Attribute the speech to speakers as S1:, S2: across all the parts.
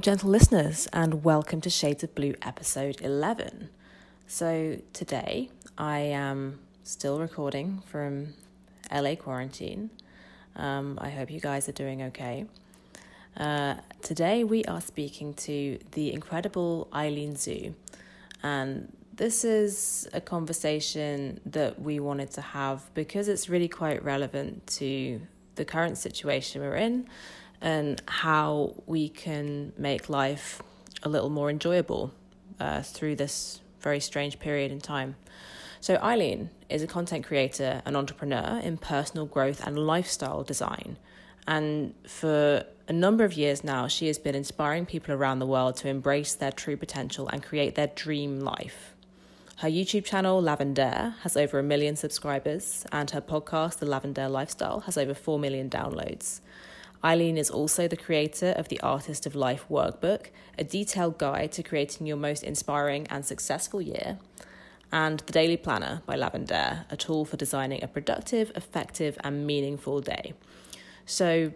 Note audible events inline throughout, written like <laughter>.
S1: Gentle listeners, and welcome to Shades of Blue episode 11. So, today I am still recording from LA quarantine. Um, I hope you guys are doing okay. Uh, today we are speaking to the incredible Aileen Xu, and this is a conversation that we wanted to have because it's really quite relevant to the current situation we're in and how we can make life a little more enjoyable uh, through this very strange period in time. So, Aileen is a content creator and entrepreneur in personal growth and lifestyle design. And for a number of years now, she has been inspiring people around the world to embrace their true potential and create their dream life. Her YouTube channel, Lavendaire, has over a million subscribers, and her podcast, The Lavendaire Lifestyle, has over 4 million downloads. Aileen is also the creator of the Artist of Life workbook, a detailed guide to creating your most inspiring and successful year, and The Daily Planner by Lavendaire, a tool for designing a productive, effective, and meaningful day. So,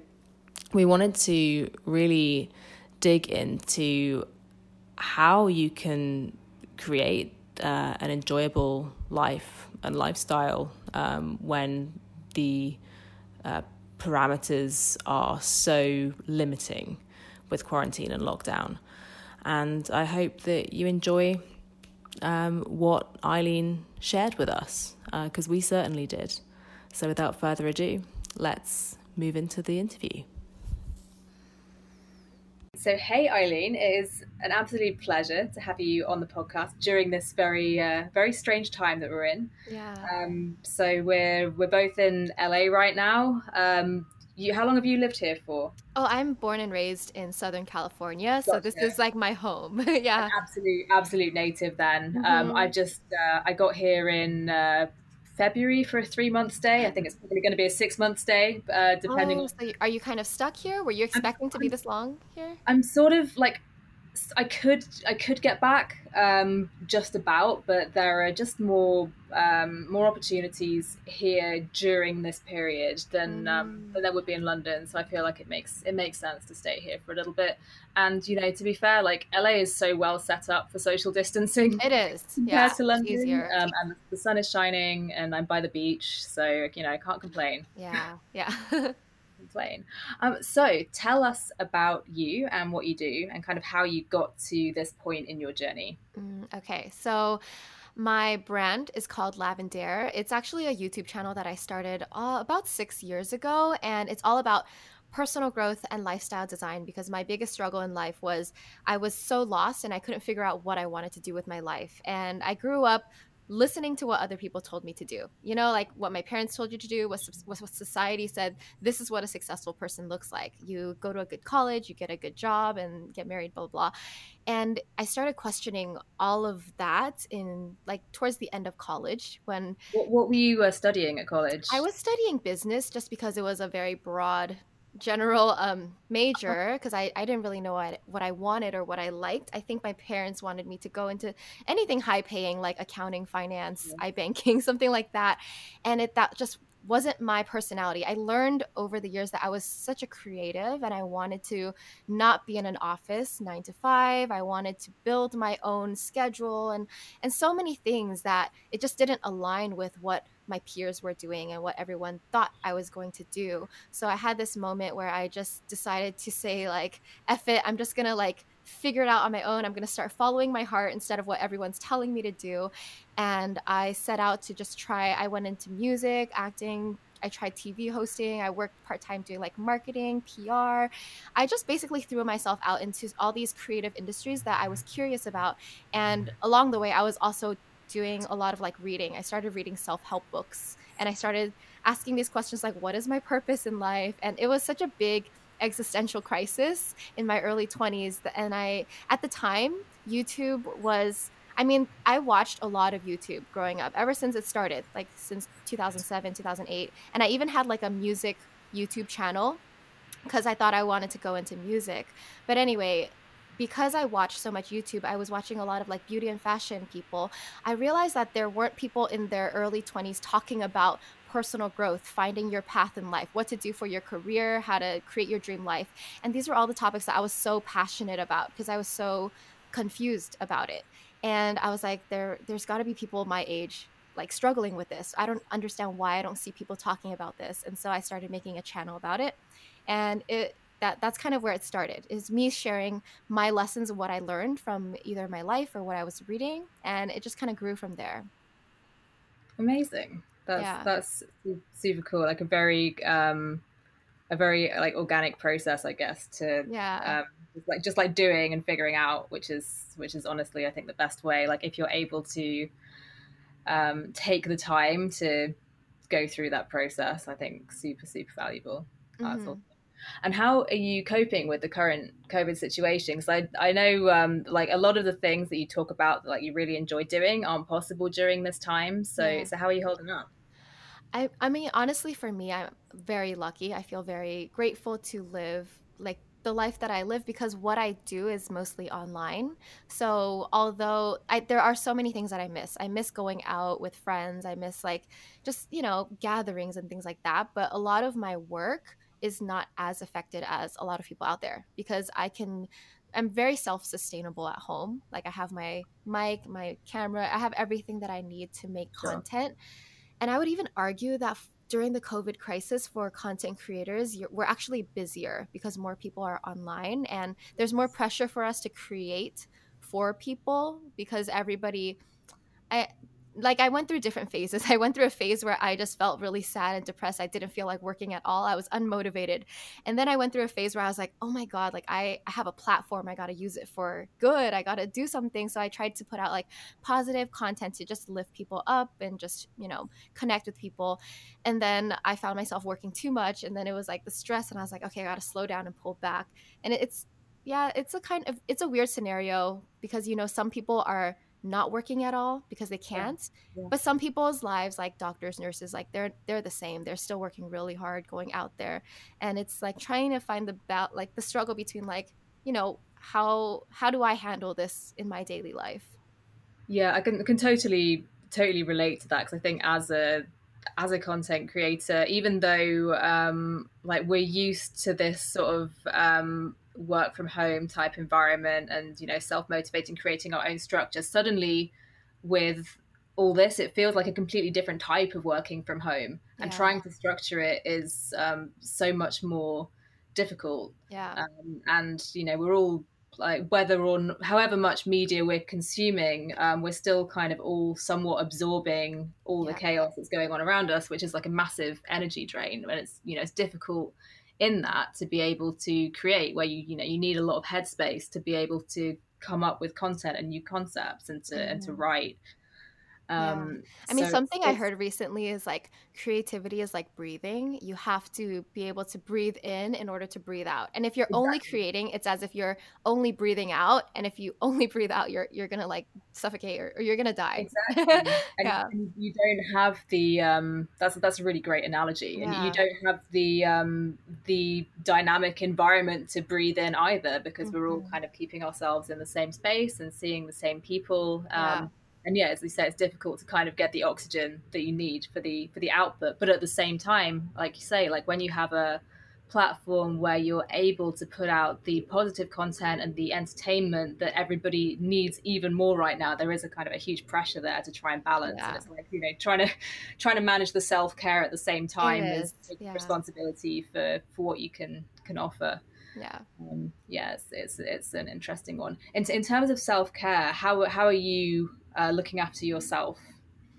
S1: we wanted to really dig into how you can create uh, an enjoyable life and lifestyle um, when the uh, parameters are so limiting with quarantine and lockdown. And I hope that you enjoy um, what Aileen shared with us, because uh, we certainly did. So without further ado, let's move into the interview. So, hey Aileen, it is an absolute pleasure to have you on the podcast during this very, uh, very strange time that we're in.
S2: Yeah.
S1: Um, so we're we're both in LA right now. Um, you, how long have you lived here for?
S2: Oh, I'm born and raised in Southern California, so this is like my home. <laughs> yeah,
S1: An absolute, absolute native. Then um, mm-hmm. um, I just uh, I got here in uh, February for a three month stay. I think it's probably going to be a six month stay, uh, depending.
S2: Oh, so are you kind of stuck here? Were you expecting I'm, to be this long here?
S1: I'm sort of like I could I could get back um, just about, but there are just more um, more opportunities here during this period than um, than there would be in London. So I feel like it makes it makes sense to stay here for a little bit. And you know, to be fair, like LA is so well set up for social distancing.
S2: It is <laughs>
S1: compared
S2: yeah,
S1: to London, um, and the sun is shining, and I'm by the beach, so you know I can't complain.
S2: Yeah, yeah. <laughs>
S1: complain. Um, so tell us about you and what you do, and kind of how you got to this point in your journey.
S2: Mm, okay, so my brand is called Lavendaire. It's actually a YouTube channel that I started uh, about six years ago, and it's all about personal growth and lifestyle design because my biggest struggle in life was I was so lost and I couldn't figure out what I wanted to do with my life. And I grew up listening to what other people told me to do. You know, like what my parents told you to do, what, what society said, this is what a successful person looks like. You go to a good college, you get a good job, and get married, blah, blah, blah. And I started questioning all of that in like towards the end of college when.
S1: What, what were you uh, studying at college?
S2: I was studying business just because it was a very broad general um, major because I, I didn't really know what, what I wanted or what I liked. I think my parents wanted me to go into anything high paying like accounting, finance, yeah. iBanking, <laughs> something like that. And it that just wasn't my personality. I learned over the years that I was such a creative and I wanted to not be in an office 9 to 5. I wanted to build my own schedule and and so many things that it just didn't align with what my peers were doing and what everyone thought I was going to do. So I had this moment where I just decided to say like F it, I'm just to like figure it out on my own. I'm to start following my heart instead of what everyone's telling me to do. And I set out to just try. I went into music, acting. I tried TV hosting. I worked part time doing like marketing, PR. I just basically threw myself out into all these creative industries that I was curious about. And along the way, I was also doing a lot of like reading. I started reading self help books and I started asking these questions like, what is my purpose in life? And it was such a big existential crisis in my early 20s and i at the time youtube was i mean i watched a lot of youtube growing up ever since it started like since 2007 2008 and i even had like a music youtube channel because i thought i wanted to go into music but anyway because I watched so much YouTube, I was watching a lot of like beauty and fashion people. I realized that there weren't people in their early 20s talking about personal growth, finding your path in life, what to do for your career, how to create your dream life. And these were all the topics that I was so passionate about because I was so confused about it. And I was like, there, there's got to be people my age like struggling with this. I don't understand why I don't see people talking about this. And so I started making a channel about it. And it that that's kind of where it started is me sharing my lessons of what I learned from either my life or what I was reading and it just kind of grew from there.
S3: Amazing. That's yeah. that's super cool. Like a very um a very like organic process, I guess, to
S2: yeah. Um,
S3: just like just like doing and figuring out, which is which is honestly I think the best way. Like if you're able to um, take the time to go through that process, I think super super valuable. Mm-hmm. And how are you coping with the current COVID situation? Because I, I know um, like a lot of the things that you talk about, like you really enjoy doing, aren't possible during this time. So, yeah. so how are you holding up?
S2: I, I mean, honestly, for me, I'm very lucky. I feel very grateful to live like the life that I live because what I do is mostly online. So although I, there are so many things that I miss, I miss going out with friends. I miss like just you know gatherings and things like that. But a lot of my work is not as affected as a lot of people out there because I can. I'm very self-sustainable at home. Like I have my mic, my camera, I have everything that I need to make content. And I would even argue that during the COVID crisis for content creators, we're actually busier because more people are online and there's more pressure for us to create for people because everybody. I, like I went through different phases. <laughs> I went through a phase where I just felt really sad and depressed. I didn't feel like working at all. I was unmotivated. And then I went through a phase where I was like, "Oh my god, like I, I have a platform. I got to use it for good. I got to do something." So I tried to put out like positive content to just lift people up and just, you know, connect with people. And then I found myself working too much and then it was like the stress and I was like, "Okay, I got to slow down and pull back." And it's yeah, it's a kind of it's a weird scenario because you know, some people are not working at all because they can't. Yeah. but some people's lives like doctors nurses like they're they're the same. They're still working really hard going out there. And it's like trying to find the about like the struggle between like you know how how do i handle this in my daily life?
S3: Yeah i can can totally totally relate to that because i think as a as a content creator even though um like we're used to this sort of um work from home type environment and you know self-motivating creating our own structure suddenly with all this it feels like a completely different type of working from home and yeah. trying to structure it is um, so much more difficult
S2: yeah
S3: um, and you know we're all like whether or however much media we're consuming um, we're still kind of all somewhat absorbing all yeah. the chaos that's going on around us which is like a massive energy drain and it's you know it's difficult in that to be able to create where you you know you need a lot of headspace to be able to come up with content and new concepts and to mm. and to mm-hmm. write
S2: um, yeah. I mean, so something I heard recently is like creativity is like breathing. You have to be able to breathe in in order to breathe out. And if you're exactly. only creating, it's as if you're only breathing out. And if you only <laughs> breathe out, you're you're gonna like suffocate or, or you're gonna die.
S3: Exactly. <laughs> yeah. And you don't have the um, that's that's a really great analogy. Yeah. And you don't have the um, the dynamic environment to breathe in either because mm-hmm. we're all mm-hmm. kind of keeping ourselves in the same space and seeing the same people. Um, yeah and yeah, as we say, it's difficult to kind of get the oxygen that you need for the for the output. But at the same time, like you say, like when you have a platform where you're able to put out the positive content and the entertainment that everybody needs even more right now, there is a kind of a huge pressure there to try and balance. Yeah. And it's like you know trying to <laughs> trying to manage the self care at the same time is, is yeah. responsibility for for what you can can offer.
S2: Yeah.
S3: Um, yeah, it's, it's, it's an interesting one. In, in terms of self care, how how are you uh, looking after yourself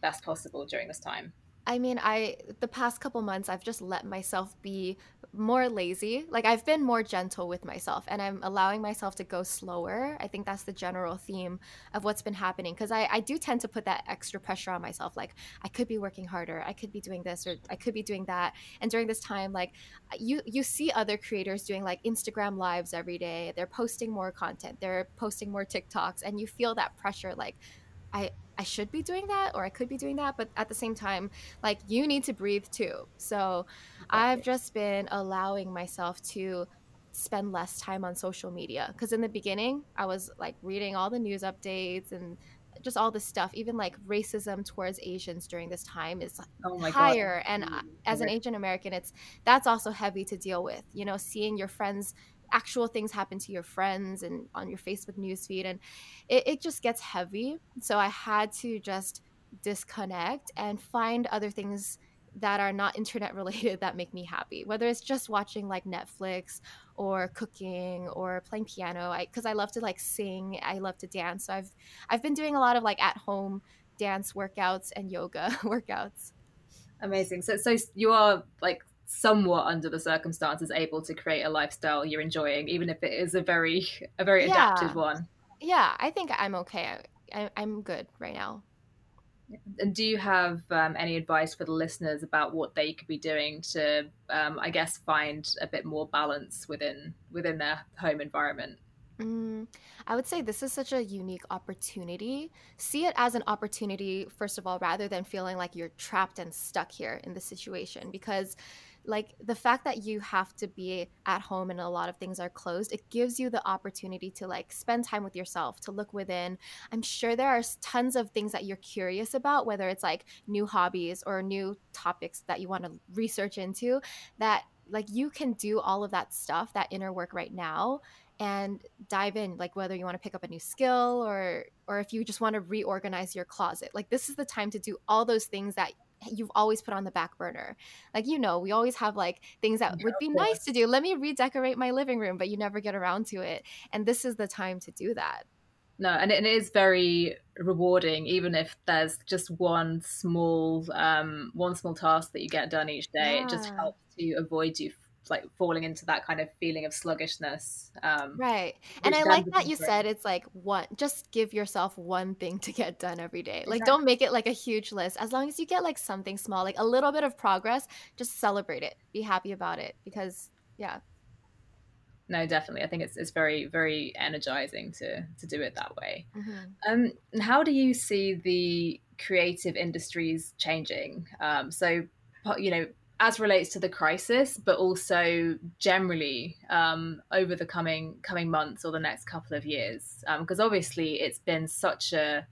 S3: best possible during this time?
S2: I mean, I the past couple months I've just let myself be more lazy. Like I've been more gentle with myself and I'm allowing myself to go slower. I think that's the general theme of what's been happening because I, I do tend to put that extra pressure on myself. Like I could be working harder, I could be doing this or I could be doing that. And during this time, like you you see other creators doing like Instagram lives every day. They're posting more content, they're posting more TikToks, and you feel that pressure like I I should be doing that or I could be doing that, but at the same time, like you need to breathe too. So. I've just been allowing myself to spend less time on social media because in the beginning I was like reading all the news updates and just all this stuff even like racism towards asians during this time is oh higher God. and mm-hmm. as an asian american it's that's also heavy to deal with you know seeing your friends actual things happen to your friends and on your facebook newsfeed and it, it just gets heavy. So i had to just disconnect and find other things that are not internet <laughs> related that make me happy. Whether it's just watching like netflix or cooking or playing piano i because I, love to like sing i love to dance. So i've i've been doing a lot of like at home dance workouts and yoga <laughs> workouts.
S3: Amazing. So so you are like somewhat under the circumstances able to create a lifestyle you're enjoying even if it is a very a very yeah. adapted one
S2: yeah i think i'm okay I, i'm good right now
S3: and do you have um, any advice for the listeners about what they could be doing to, um, I guess, find a bit more balance within within their home environment?
S2: Mm, I would say this is such a unique opportunity. See it as an opportunity, first of all, rather than feeling like you're trapped and stuck here in the situation. Because like the fact that you have to be at home and a lot of things are closed it gives you the opportunity to like spend time with yourself to look within. I'm sure there are tons of things that you're curious about whether it's like new hobbies or new topics that you want to research into that like you can do all of that stuff that inner work right now and dive in like whether you want to pick up a new skill or or if you just want to reorganize your closet. Like this is the time to do all those things that you've always put on the back burner. Like, you know, we always have like things that yeah, would be nice to do. Let me redecorate my living room, but you never get around to it. And this is the time to do that.
S3: No, and it is very rewarding, even if there's just one small, um, one small task that you get done each day. Yeah. It just helps to avoid you like falling into that kind of feeling of sluggishness. Um,
S2: right. And I like that you said it's like one, just give yourself one thing to get done every day. Like, exactly. don't make it like a huge list. As long as you get like something small, like a little bit of progress, just celebrate it. Be happy about it because, yeah.
S3: No, definitely. I think it's it's very very energizing to to do it that way. Mm-hmm. Um, and how do you see the creative industries changing? Um, so, you know, as relates to the crisis, but also generally um, over the coming coming months or the next couple of years, because um, obviously it's been such a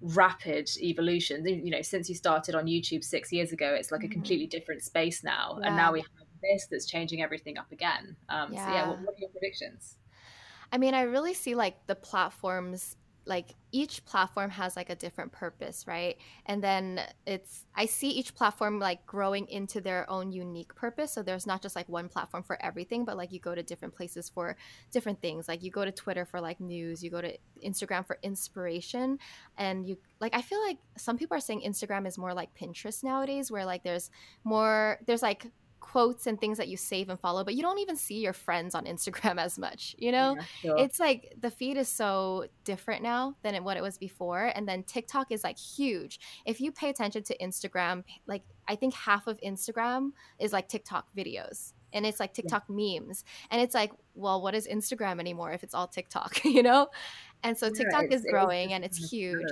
S3: rapid evolution. You know, since you started on YouTube six years ago, it's like a mm-hmm. completely different space now, yeah. and now we have this that's changing everything up again. Um, yeah. So yeah, what, what are your predictions?
S2: I mean, I really see like the platforms like each platform has like a different purpose right? And then it's i see each platform like growing into their own unique purpose. So there's not just like one platform for everything but like you go to different places for different things. Like you go to twitter for like news. You go to instagram for inspiration. And you like i feel like some people are saying instagram is more like pinterest nowadays where like there's more there's like quotes and things that you save and follow, but you don't even see your friends on Instagram <laughs> as much. You know, yeah, sure. it's like the feed is so different now than what it was before. And then TikTok is like huge. If you pay attention to Instagram, like I think half of Instagram is like TikTok videos and it's like TikTok yeah. memes. And it's like, well, what is Instagram anymore if it's all TikTok, <laughs> you know? And so TikTok yeah, is growing and it's huge.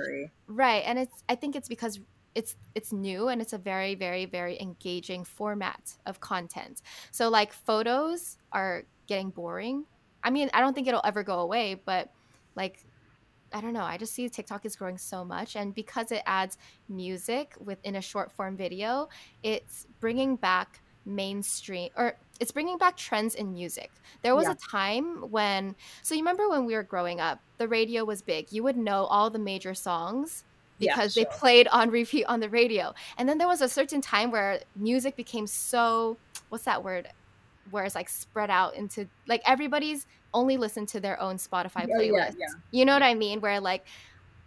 S2: Right. And it's I think it's because it's it's new and it's a very very very engaging format of content so like photos are getting boring i mean i don't think it'll ever go away but like i don't know i just see tiktok is growing so much and because it adds music within a short form video it's bringing back mainstream or it's bringing back trends in music. There was yeah. a time when so you remember when we were growing up, the radio was big. You would know all the major songs because yeah, sure. they played on repeat on the radio. And then there was a certain time where music became so what's that word? Where it's like spread out into like everybody's only listen to their own Spotify oh, yeah, playlist. Yeah, you know what I mean? Where like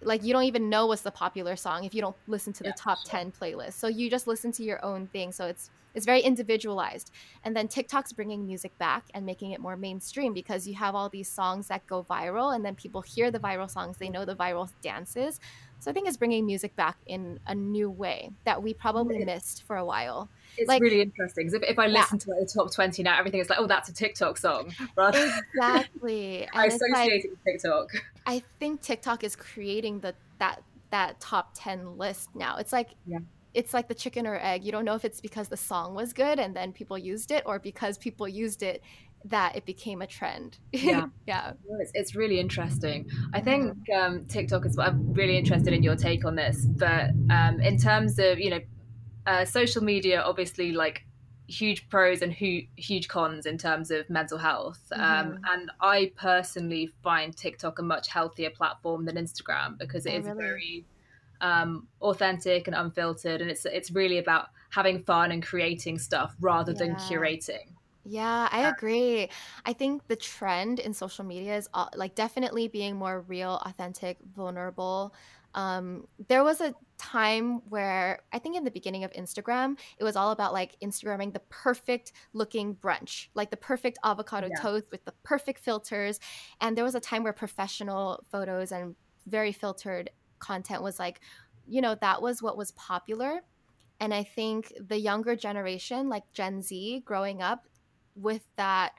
S2: like you don't even know what's the popular song if you don't listen to the top sure. 10 playlist. So you just listen to your own thing. So it's it's very individualized. And then TikTok's bringing music back and making it more mainstream because you have all these songs that go viral and then people hear the viral songs, they know the viral dances. So I think it's bringing music back in a new way that we probably missed for a while.
S3: It's like, really interesting because if, if I listen yeah. to the top 20 now, everything is like, oh, that's a TikTok song. <laughs>
S2: Rather exactly. <laughs>
S3: I associate like, it with TikTok.
S2: I think TikTok is creating the that that top 10 list now. It's like yeah. it's like the chicken or egg. You don't know if it's because the song was good and then people used it or because people used it that it became a trend. <laughs>
S3: Yeah,
S2: yeah,
S3: it's, it's really interesting. I think um, TikTok is. I'm really interested in your take on this, but um, in terms of you know, uh, social media, obviously like huge pros and hu- huge cons in terms of mental health. Um, mm-hmm. Um, and I personally find TikTok a much healthier platform than Instagram because it oh, is really? very um, authentic and unfiltered, and it's it's really about having fun and creating stuff rather yeah. than curating.
S2: Yeah, I agree. I think the trend in social media is uh, like definitely being more real, authentic, vulnerable. Um, there was a time where I think in the beginning of Instagram, it was all about like Instagramming the perfect looking brunch, like the perfect avocado yeah. toast with the perfect filters. And there was a time where professional photos and very filtered content was like, you know, that was what was popular. And I think the younger generation, like Gen Z growing up with that,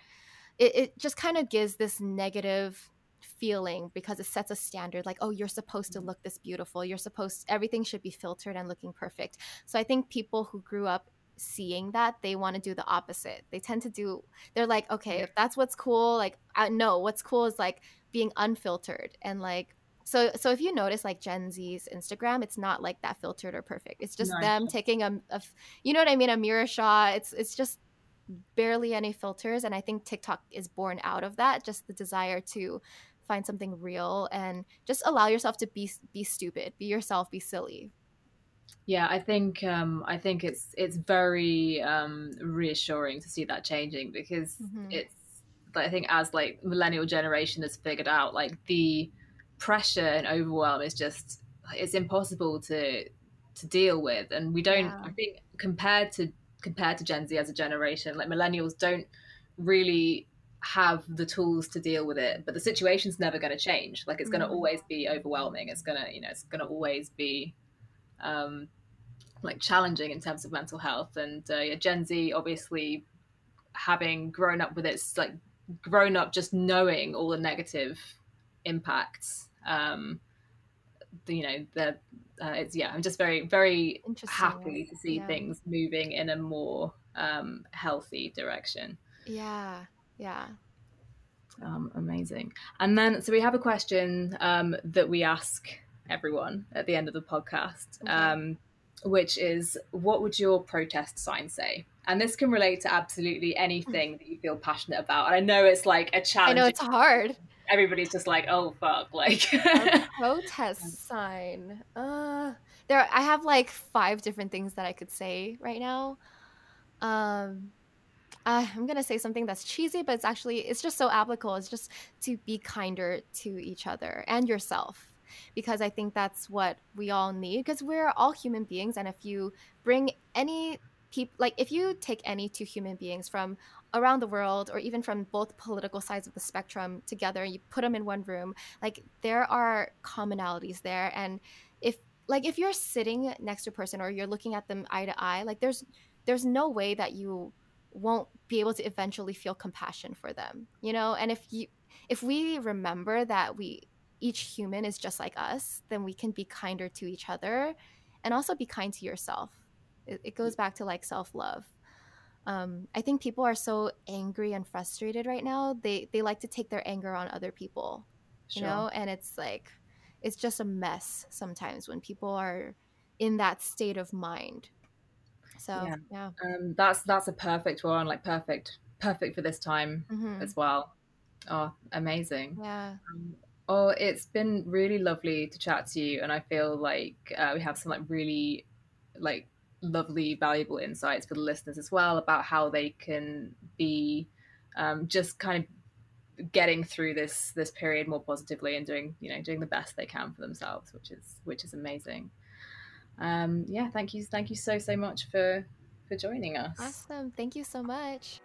S2: it, it just kind of gives this negative feeling because it sets a standard like oh you're supposed to mm-hmm. look this beautiful. You're supposed everything should be filtered and looking perfect. So i think people who grew up seeing that they want to do the opposite. They tend to do they're like okay if that's what's cool like I, no what's cool is like being unfiltered and like so so if you notice like gen z's instagram it's not like that filtered or perfect. It's just them taking a, a you know what i mean? A mirror shot. It's it's just barely any filters and i think tiktok is born out of that just the desire to find something real and just allow yourself to be be stupid be yourself be silly
S3: yeah i think um i think it's it's very um reassuring to see that changing because mm-hmm. it's i think as like millennial generation has figured out like the pressure and overwhelm is just it's impossible to to deal with and we don't yeah. i think compared to compared to gen z as a generation. Like millennials don't really have the tools to deal with it but the situation's never going to change. Like it's going to mm. always be overwhelming. It's going to you know it's going to always be um like challenging in terms of mental health. And uh, yeah, gen z obviously having grown up with it, it's like grown up just knowing all the negative impacts um you know the uh, it's yeah i'm just very very happy to see yeah. things moving in a more um healthy direction
S2: yeah yeah.
S3: Um, amazing. And then, so we have a question um, that we ask everyone at the end of the podcast, okay. um, which is what would your protest sign say? And this can relate to absolutely <laughs> anything that you feel passionate about. And I know it's like a challenge.
S2: I know it's hard.
S3: Everybody's just like, oh fuck, like
S2: a protest <laughs> sign. Uh, there, I have like five different things that I could say right now. Um, I'm gonna say something that's cheesy, but it's actually it's just so applicable. It's just to be kinder to each other and yourself, because I think that's what we all need. Because we're all human beings, and if you bring any people, like if you take any two human beings from around the world, or even from both political sides of the spectrum together, you put them in one room, like there are commonalities there, and if like if you're sitting next to a person or you're looking at them eye to eye, like there's there's no way that you won't be able to eventually feel compassion for them you know? And if you if we remember that we each human is just like us then we can be kinder to each other and also be kind to yourself it, it goes back to like self-love um, i think people are so angry and frustrated right now they they like to take their anger on other people you sure. know and it's like it's just a mess sometimes when people are in that state of mind so yeah, yeah.
S3: Um, that's that's a perfect one, like perfect, perfect for this time mm-hmm. as well. Oh, amazing.
S2: Yeah.
S3: Um, oh, it's been really lovely to chat to you, and I feel like uh, we have some like really like lovely, valuable insights for the listeners as well about how they can be um, just kind of getting through this this period more positively and doing you know doing the best they can for themselves, which is which is amazing um, yeah, thank you, thank you so so much for for joining us.
S2: Awesome, thank you so much.